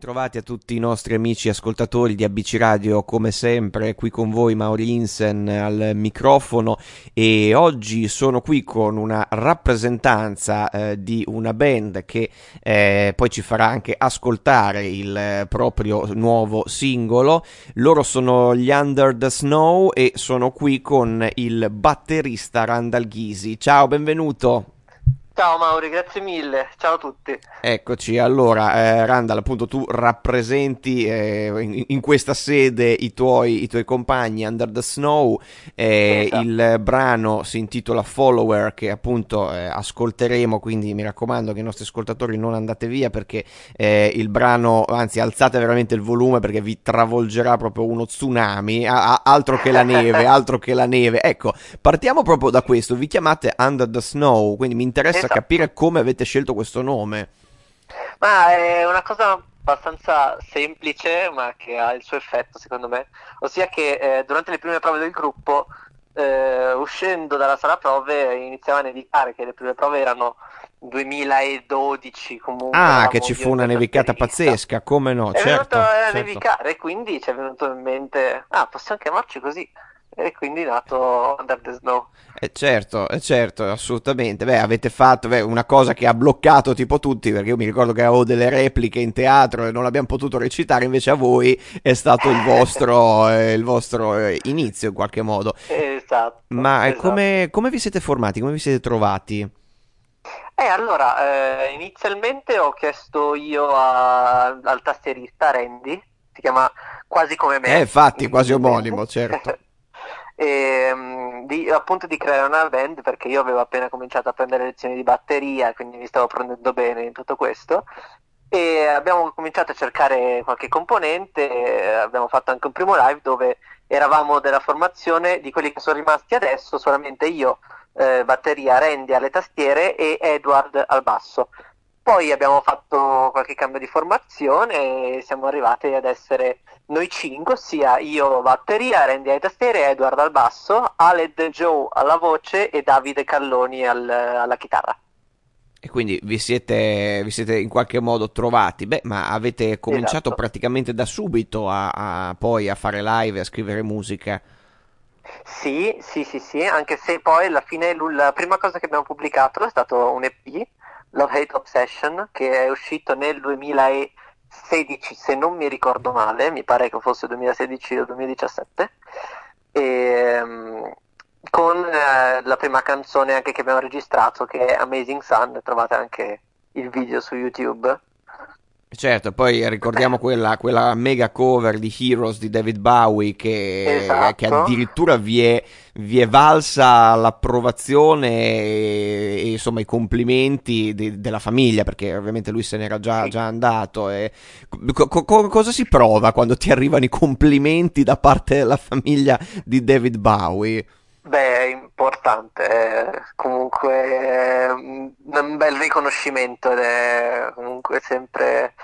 bentrovati a tutti i nostri amici ascoltatori di ABC Radio, come sempre qui con voi Mauri Insen al microfono e oggi sono qui con una rappresentanza eh, di una band che eh, poi ci farà anche ascoltare il eh, proprio nuovo singolo. Loro sono gli Under the Snow e sono qui con il batterista Randall Ghisi. Ciao, benvenuto. Ciao Mauri, grazie mille, ciao a tutti. Eccoci, allora eh, Randall, appunto tu rappresenti eh, in, in, questa sede i tuoi, i tuoi, compagni Under the Snow, eh, esatto. il brano si intitola Follower che appunto eh, ascolteremo, quindi mi raccomando che i nostri ascoltatori non andate via perché eh, il brano, anzi alzate veramente il volume perché vi travolgerà proprio uno tsunami, a, a, altro che la neve, altro che la neve. Ecco, partiamo proprio da questo, vi chiamate Under the Snow, quindi mi interessa esatto. Capire come avete scelto questo nome. Ma è una cosa abbastanza semplice, ma che ha il suo effetto, secondo me. Ossia che eh, durante le prime prove del gruppo, eh, uscendo dalla sala prove, iniziava a nevicare, che le prime prove erano 2012 comunque. Ah, che ci fu una nevicata pazzesca, come no? È certo, venuto a certo. nevicare, quindi ci è venuto in mente, ah, possiamo chiamarci così e quindi è nato Under the Snow. Eh certo, eh certo, assolutamente. Beh, avete fatto beh, una cosa che ha bloccato tipo tutti, perché io mi ricordo che avevo delle repliche in teatro e non abbiamo potuto recitare, invece a voi è stato il vostro, eh, il vostro eh, inizio in qualche modo. Esatto. Ma esatto. Come, come vi siete formati? Come vi siete trovati? Eh, allora, eh, inizialmente ho chiesto io a, al tastierista Randy, si chiama quasi come me. Eh, infatti, quasi omonimo, certo. e, ehm, di, appunto di creare una band perché io avevo appena cominciato a prendere lezioni di batteria, quindi mi stavo prendendo bene in tutto questo. E abbiamo cominciato a cercare qualche componente, abbiamo fatto anche un primo live dove eravamo della formazione di quelli che sono rimasti adesso, solamente io, eh, batteria, Randy alle tastiere e Edward al basso. Poi abbiamo fatto qualche cambio di formazione e siamo arrivati ad essere noi cinque, ossia io batteria, Randy alle tastiere, Edward al basso, Aled Joe alla voce e Davide Calloni al, alla chitarra. E quindi vi siete, vi siete, in qualche modo trovati, beh, ma avete cominciato esatto. praticamente da subito a, a, poi a fare live e a scrivere musica. Sì, sì, sì, sì, anche se poi alla fine la prima cosa che abbiamo pubblicato è stato un EP Love Hate Obsession che è uscito nel 2016 se non mi ricordo male, mi pare che fosse 2016 o 2017 e, um, con eh, la prima canzone anche che abbiamo registrato che è Amazing Sun, trovate anche il video su YouTube Certo, poi ricordiamo quella, quella, mega cover di Heroes di David Bowie che, esatto. che addirittura vi è, vi è, valsa l'approvazione e, e insomma i complimenti di, della famiglia perché ovviamente lui se n'era già, già andato. E, co, co, cosa si prova quando ti arrivano i complimenti da parte della famiglia di David Bowie? Beh, è importante, è comunque è un bel riconoscimento ed è comunque sempre,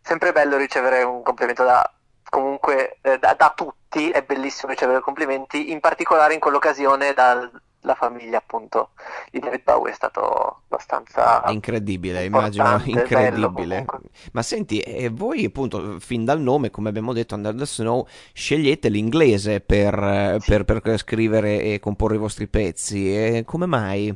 sempre bello ricevere un complimento da, comunque, eh, da, da, tutti, è bellissimo ricevere complimenti, in particolare in quell'occasione dal, la famiglia appunto di David Bowie è stato abbastanza incredibile, immagino incredibile. Ma senti, e voi appunto fin dal nome, come abbiamo detto, Under the Snow, scegliete l'inglese per, sì. per, per scrivere e comporre i vostri pezzi, e come mai?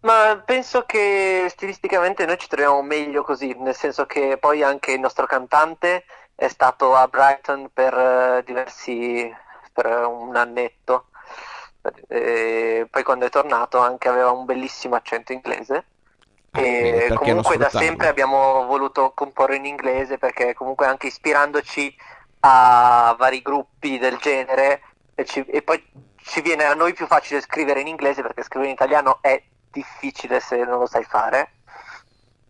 Ma penso che stilisticamente noi ci troviamo meglio così, nel senso che poi anche il nostro cantante è stato a Brighton per uh, diversi per un annetto e poi quando è tornato anche aveva un bellissimo accento inglese. Ah, e comunque da sempre abbiamo voluto comporre in inglese perché comunque anche ispirandoci a vari gruppi del genere e, ci, e poi ci viene a noi più facile scrivere in inglese perché scrivere in italiano è difficile se non lo sai fare.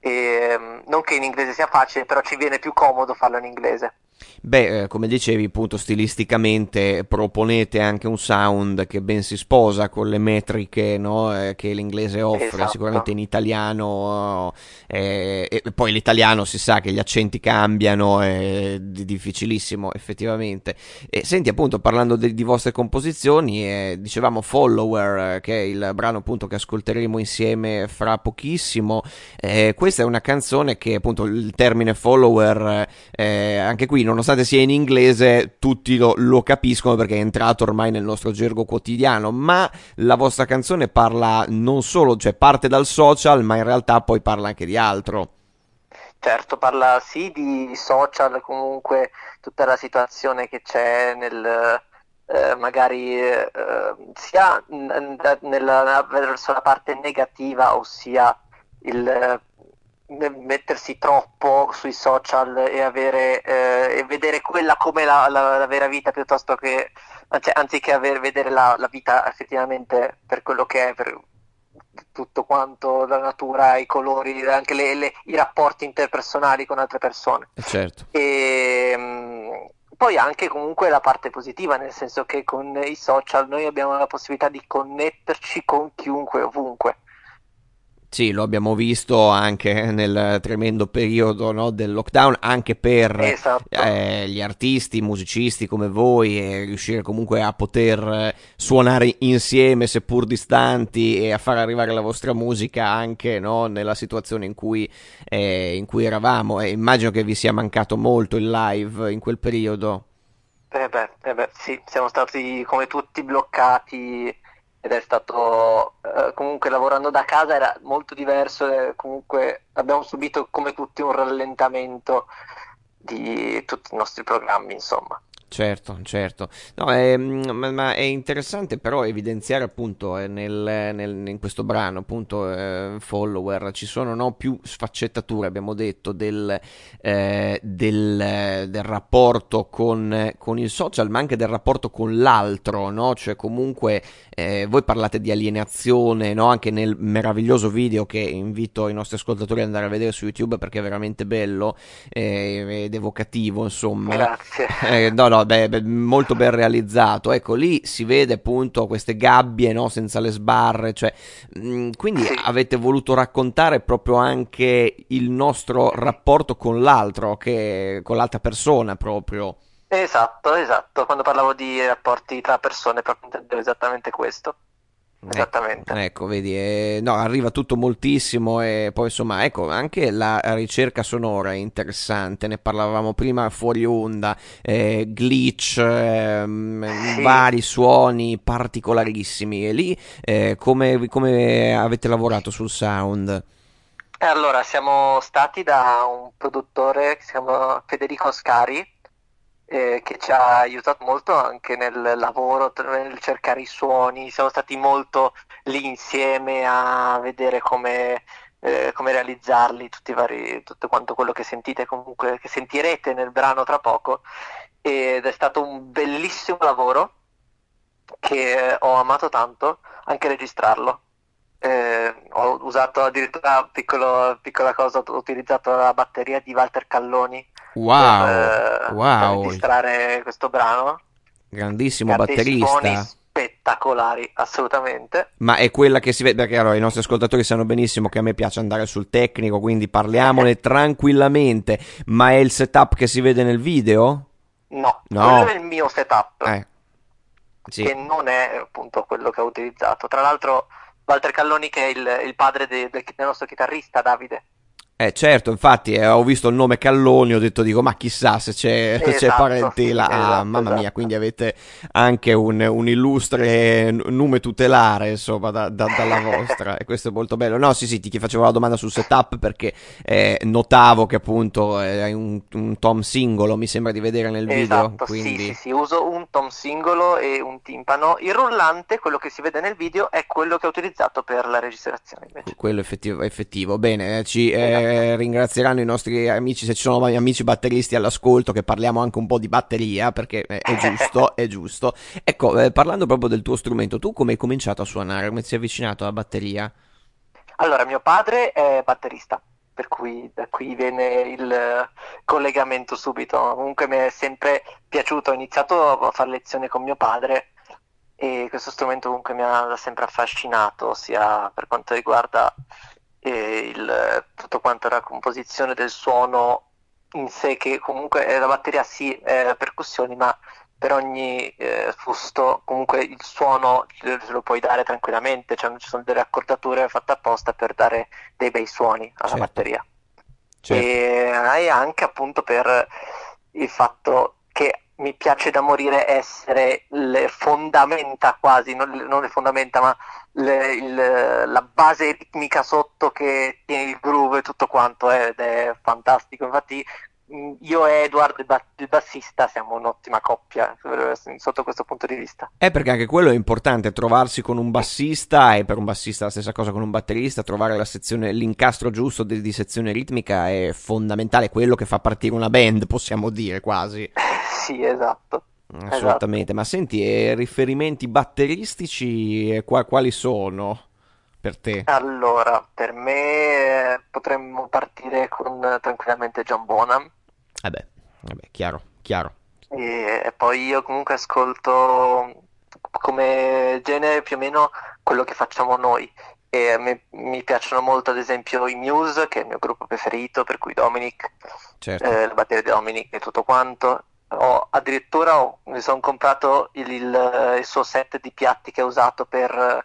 E, non che in inglese sia facile, però ci viene più comodo farlo in inglese. Beh, eh, come dicevi, appunto, stilisticamente proponete anche un sound che ben si sposa con le metriche no, eh, che l'inglese offre, Esatto. sicuramente in italiano, eh, e poi l'italiano si sa che gli accenti cambiano, è di- difficilissimo effettivamente. E senti, appunto, parlando de- di vostre composizioni, eh, dicevamo Follower, eh, che è il brano appunto che ascolteremo insieme fra pochissimo. Questa è una canzone che appunto il termine follower, anche qui, nonostante sia in inglese, tutti lo, lo capiscono perché è entrato ormai nel nostro gergo quotidiano. Ma la vostra canzone parla non solo, cioè parte dal social, ma in realtà poi parla anche di altro. Certo, parla sì di social, comunque tutta la situazione che c'è nel, eh, magari eh, sia nella- verso la parte negativa, ossia il mettersi troppo sui social e avere eh, e vedere quella come la, la- la vera vita piuttosto che cioè, anziché aver- vedere la, la vita effettivamente per quello che è, per tutto quanto, la natura, i colori, anche le- le- i rapporti interpersonali con altre persone. Eh, certo. E mh, poi anche comunque la parte positiva, nel senso che con i social noi abbiamo la possibilità di connetterci con chiunque, ovunque. Sì, lo abbiamo visto anche nel tremendo periodo, no, del lockdown, anche per Esatto. eh, gli artisti, musicisti come voi, e riuscire comunque a poter eh, suonare insieme, seppur distanti, e a far arrivare la vostra musica anche no, nella situazione in cui, eh, in cui eravamo. E immagino che vi sia mancato molto il live in quel periodo. Eh beh, eh beh, sì, siamo stati come tutti bloccati ed è stato eh, comunque lavorando da casa era molto diverso e comunque abbiamo subito come tutti un rallentamento di tutti i nostri programmi, insomma. Certo, certo. No, è, mm, ma, ma è interessante però evidenziare appunto eh, nel, nel- in questo brano, appunto, eh, Follower, ci sono no, più sfaccettature, abbiamo detto, del, eh, del, del rapporto con, con il social, ma anche del rapporto con l'altro, no? Cioè comunque eh, voi parlate di alienazione, no? Anche nel meraviglioso video che invito i nostri ascoltatori ad andare a vedere su YouTube perché è veramente bello eh, ed evocativo, insomma. Grazie. Eh, no, no, beh, molto ben realizzato. Ecco, lì si vede appunto queste gabbie, no, senza le sbarre, cioè, mh, quindi Sì. avete voluto raccontare proprio anche il nostro rapporto con l'altro, che, con l'altra persona proprio. Esatto, esatto. Quando parlavo di rapporti tra persone, proprio intendevo esattamente questo. Ecco, Esattamente. ecco, vedi, eh, no, arriva tutto moltissimo e poi insomma, ecco, anche la ricerca sonora è interessante, ne parlavamo prima fuori onda, eh, glitch, ehm, Sì. vari suoni particolarissimi e lì eh, come, come avete lavorato sul sound? E allora, siamo stati da un produttore che si chiama Federico Scari, eh, che ci ha aiutato molto anche nel lavoro, nel cercare i suoni. Siamo stati molto lì insieme a vedere come, eh, come realizzarli, vari, tutto quanto quello che sentite comunque, che sentirete nel brano tra poco. Ed è stato un bellissimo lavoro che ho amato tanto, anche registrarlo. Eh, ho usato addirittura piccolo, piccola cosa, ho utilizzato la batteria di Walter Calloni Wow, per, eh, per wow, registrare questo brano, grandissimo batterista. spettacolari, assolutamente. Ma è quella che si vede, perché allora i nostri ascoltatori sanno benissimo che a me piace andare sul tecnico, quindi parliamone tranquillamente, ma è il setup che si vede nel video? No, No. quello è il mio setup, Eh, sì. che non è appunto quello che ho utilizzato. Tra l'altro, Walter Calloni, che è il, il padre de- del, del nostro chitarrista Davide. Eh, certo, infatti eh, ho visto il nome Calloni, ho detto, dico, ma chissà se c'è, se c'è Esatto, parentela. sì, Ah, esatto, mamma mia, esatto. quindi avete anche un, un illustre nome tutelare, insomma, da- da- dalla vostra, e questo è molto bello. No, sì, sì, ti facevo la domanda sul setup perché eh, notavo che appunto eh, hai un, un tom singolo, mi sembra di vedere nel video, Esatto, sì, quindi... sì, sì, uso un tom singolo e un timpano. Il rullante, quello che si vede nel video, è quello che ho utilizzato per la registrazione invece. Quello effettivo, effettivo. Bene, eh, ci eh, ringrazieranno i nostri amici, se ci sono amici batteristi all'ascolto, che parliamo anche un po' di batteria, perché eh, è giusto, è giusto. Ecco, eh, parlando proprio del tuo strumento, tu come hai cominciato a suonare? Come ti sei avvicinato alla batteria? Allora, mio padre è batterista, per cui da qui viene il collegamento subito. Comunque mi è sempre piaciuto, ho iniziato a fare lezioni con mio padre e questo strumento comunque mi ha sempre affascinato, sia per quanto riguarda eh, il, tutto quanto la composizione del suono in sé, che comunque eh, la batteria sì, è percussioni, ma per ogni eh, fusto comunque il suono ce lo puoi dare tranquillamente, cioè ci sono delle accordature fatte apposta per dare dei bei suoni alla certo. batteria. Certo. E anche appunto per il fatto che mi piace da morire essere le fondamenta quasi, non, non le fondamenta, ma le, il, la base ritmica sotto che tiene il groove e tutto quanto eh, ed è fantastico. Infatti io e Edward, il bassista, siamo un'ottima coppia sotto questo punto di vista. È perché anche quello è importante, trovarsi con un bassista e per un bassista la stessa cosa con un batterista, trovare la sezione, l'incastro giusto di, di sezione ritmica è fondamentale, quello che fa partire una band, possiamo dire quasi. sì, esatto. Assolutamente, esatto. ma senti, eh, riferimenti batteristici eh, quali sono? Per te? Allora, per me eh, potremmo partire con tranquillamente John Bonham. Vabbè, vabbè chiaro, chiaro. E, e poi io comunque ascolto come genere più o meno quello che facciamo noi. E mi, mi, piacciono molto ad esempio i Muse, che è il mio gruppo preferito, per cui Dominic, certo. eh, la batteria di Dominic e tutto quanto. Ho, addirittura ho, mi sono comprato il, il, il, suo set di piatti che ha usato per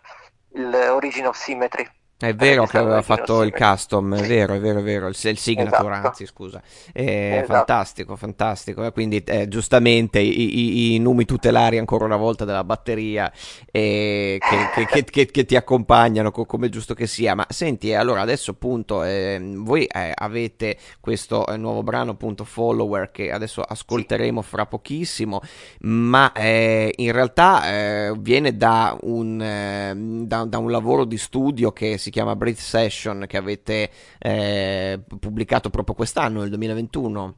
l'Origin of Symmetry. È vero che aveva fatto il custom, è vero, è vero, è vero, il, il signature, esatto. anzi, scusa. È esatto. fantastico, fantastico. Eh? Quindi, eh, giustamente, i, i, i, numi tutelari ancora una volta della batteria eh, che, che, che, che, ti accompagnano, co- come giusto che sia. Ma senti, allora adesso appunto ehm, voi eh, avete questo eh, nuovo brano, appunto, Follower, che adesso ascolteremo fra pochissimo, ma eh, in realtà viene da un, da, da un lavoro di studio che si si chiama Breath Session che avete eh, pubblicato proprio quest'anno, nel 2021.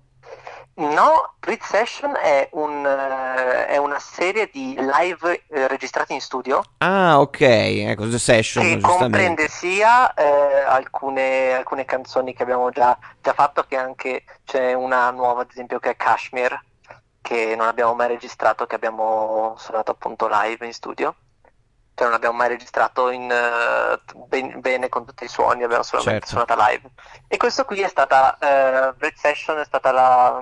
No, Breath Session è, un, uh, è, una serie di live uh, registrati in studio. Ah, ok, ecco, Session. Che comprende sia uh, alcune, alcune, canzoni che abbiamo già, già, fatto, che anche c'è una nuova, ad esempio, che è Kashmir, che non abbiamo mai registrato, che abbiamo suonato appunto live in studio cioè non abbiamo mai registrato in, uh, ben, bene con tutti i suoni, abbiamo solamente certo. suonato live. E questo qui è stata, uh, Break Session è stata la,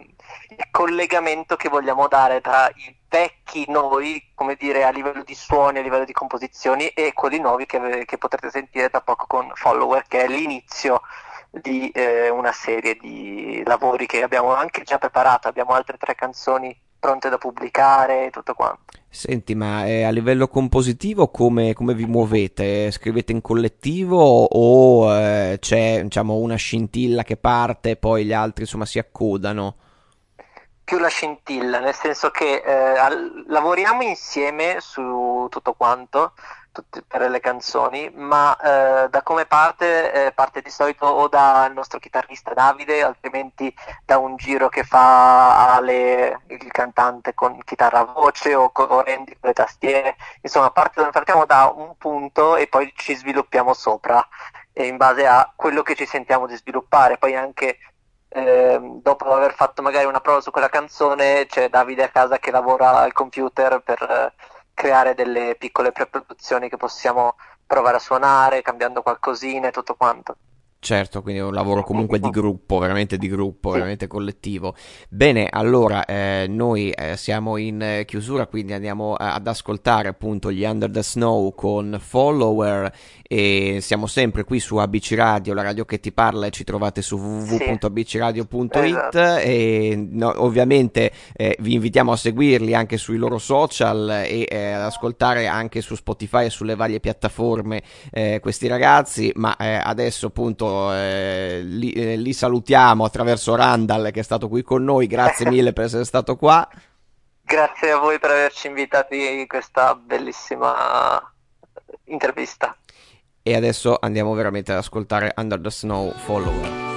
il collegamento che vogliamo dare tra i vecchi noi, come dire, a livello di suoni, a livello di composizioni, e quelli nuovi che, che potrete sentire tra poco con Follower, che è l'inizio di eh, una serie di lavori che abbiamo anche già preparato, abbiamo altre tre canzoni pronte da pubblicare e tutto quanto. Senti, ma eh, a livello compositivo come, come, vi muovete? Scrivete in collettivo o eh, c'è diciamo, una scintilla che parte e poi gli altri insomma si accodano? Più la scintilla, nel senso che eh, al- lavoriamo insieme su tutto quanto, tutte, per le canzoni, ma eh, da come parte, eh, parte di solito o dal nostro chitarrista Davide, altrimenti da un giro che fa Ale, il cantante con chitarra a voce o, con Randy con le tastiere, insomma parte, partiamo da un punto e poi ci sviluppiamo sopra in base a quello che ci sentiamo di sviluppare, poi anche eh, dopo aver fatto magari una prova su quella canzone c'è Davide a casa che lavora al computer per eh, creare delle piccole preproduzioni che possiamo provare a suonare, cambiando qualcosina e tutto quanto. Certo, quindi è un lavoro comunque di gruppo, veramente di gruppo, veramente collettivo. Bene, allora eh, noi eh, siamo in eh, chiusura, quindi andiamo ad ascoltare appunto gli Under the Snow con Follower e siamo sempre qui su ABC Radio, la radio che ti parla e ci trovate su www.abcradio.it esatto. e no, ovviamente eh, vi invitiamo a seguirli anche sui loro social e eh, ad ascoltare anche su Spotify e sulle varie piattaforme eh, questi ragazzi, ma adesso appunto eh, li, eh, li, salutiamo attraverso Randall che è stato qui con noi, grazie mille per essere stato qua. Grazie a voi per averci invitati in questa bellissima intervista. E adesso andiamo veramente ad ascoltare Under the Snow Follower.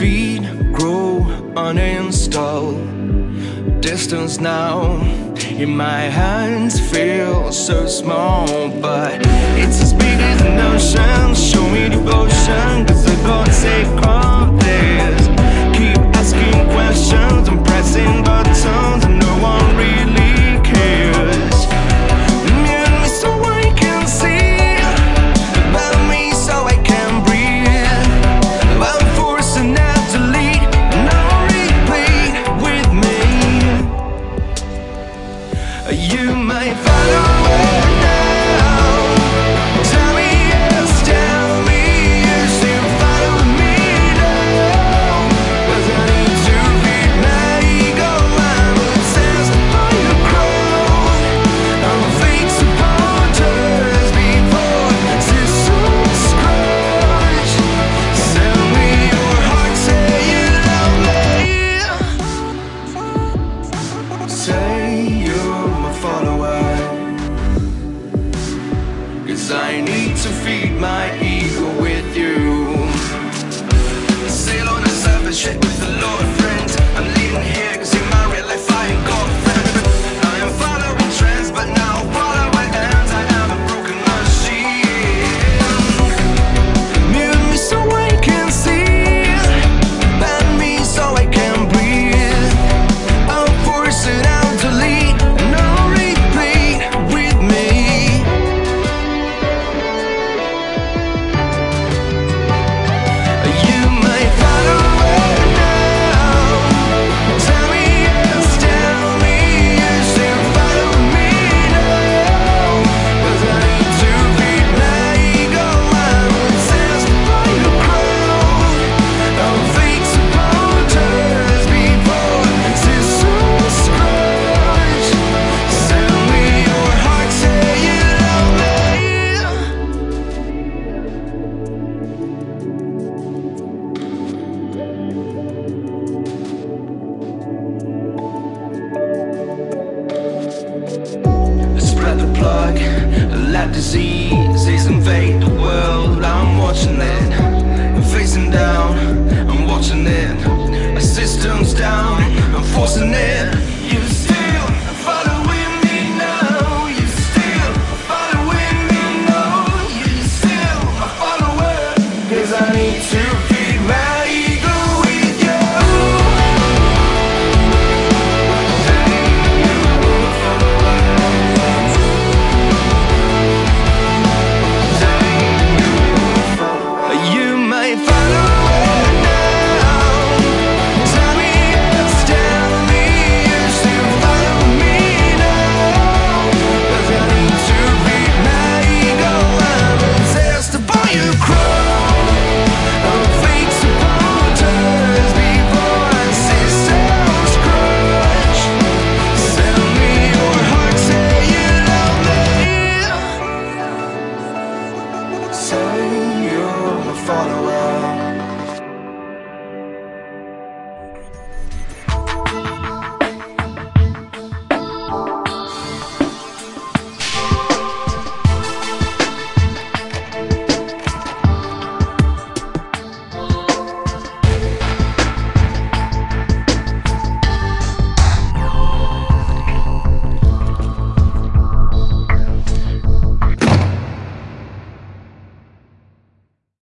Feet grow, uninstall. Distance now in my hands feel so small But it's as big as an ocean. Show me devotion Cause I can't take this. Keep asking questions I'm pressing buttons And no one reads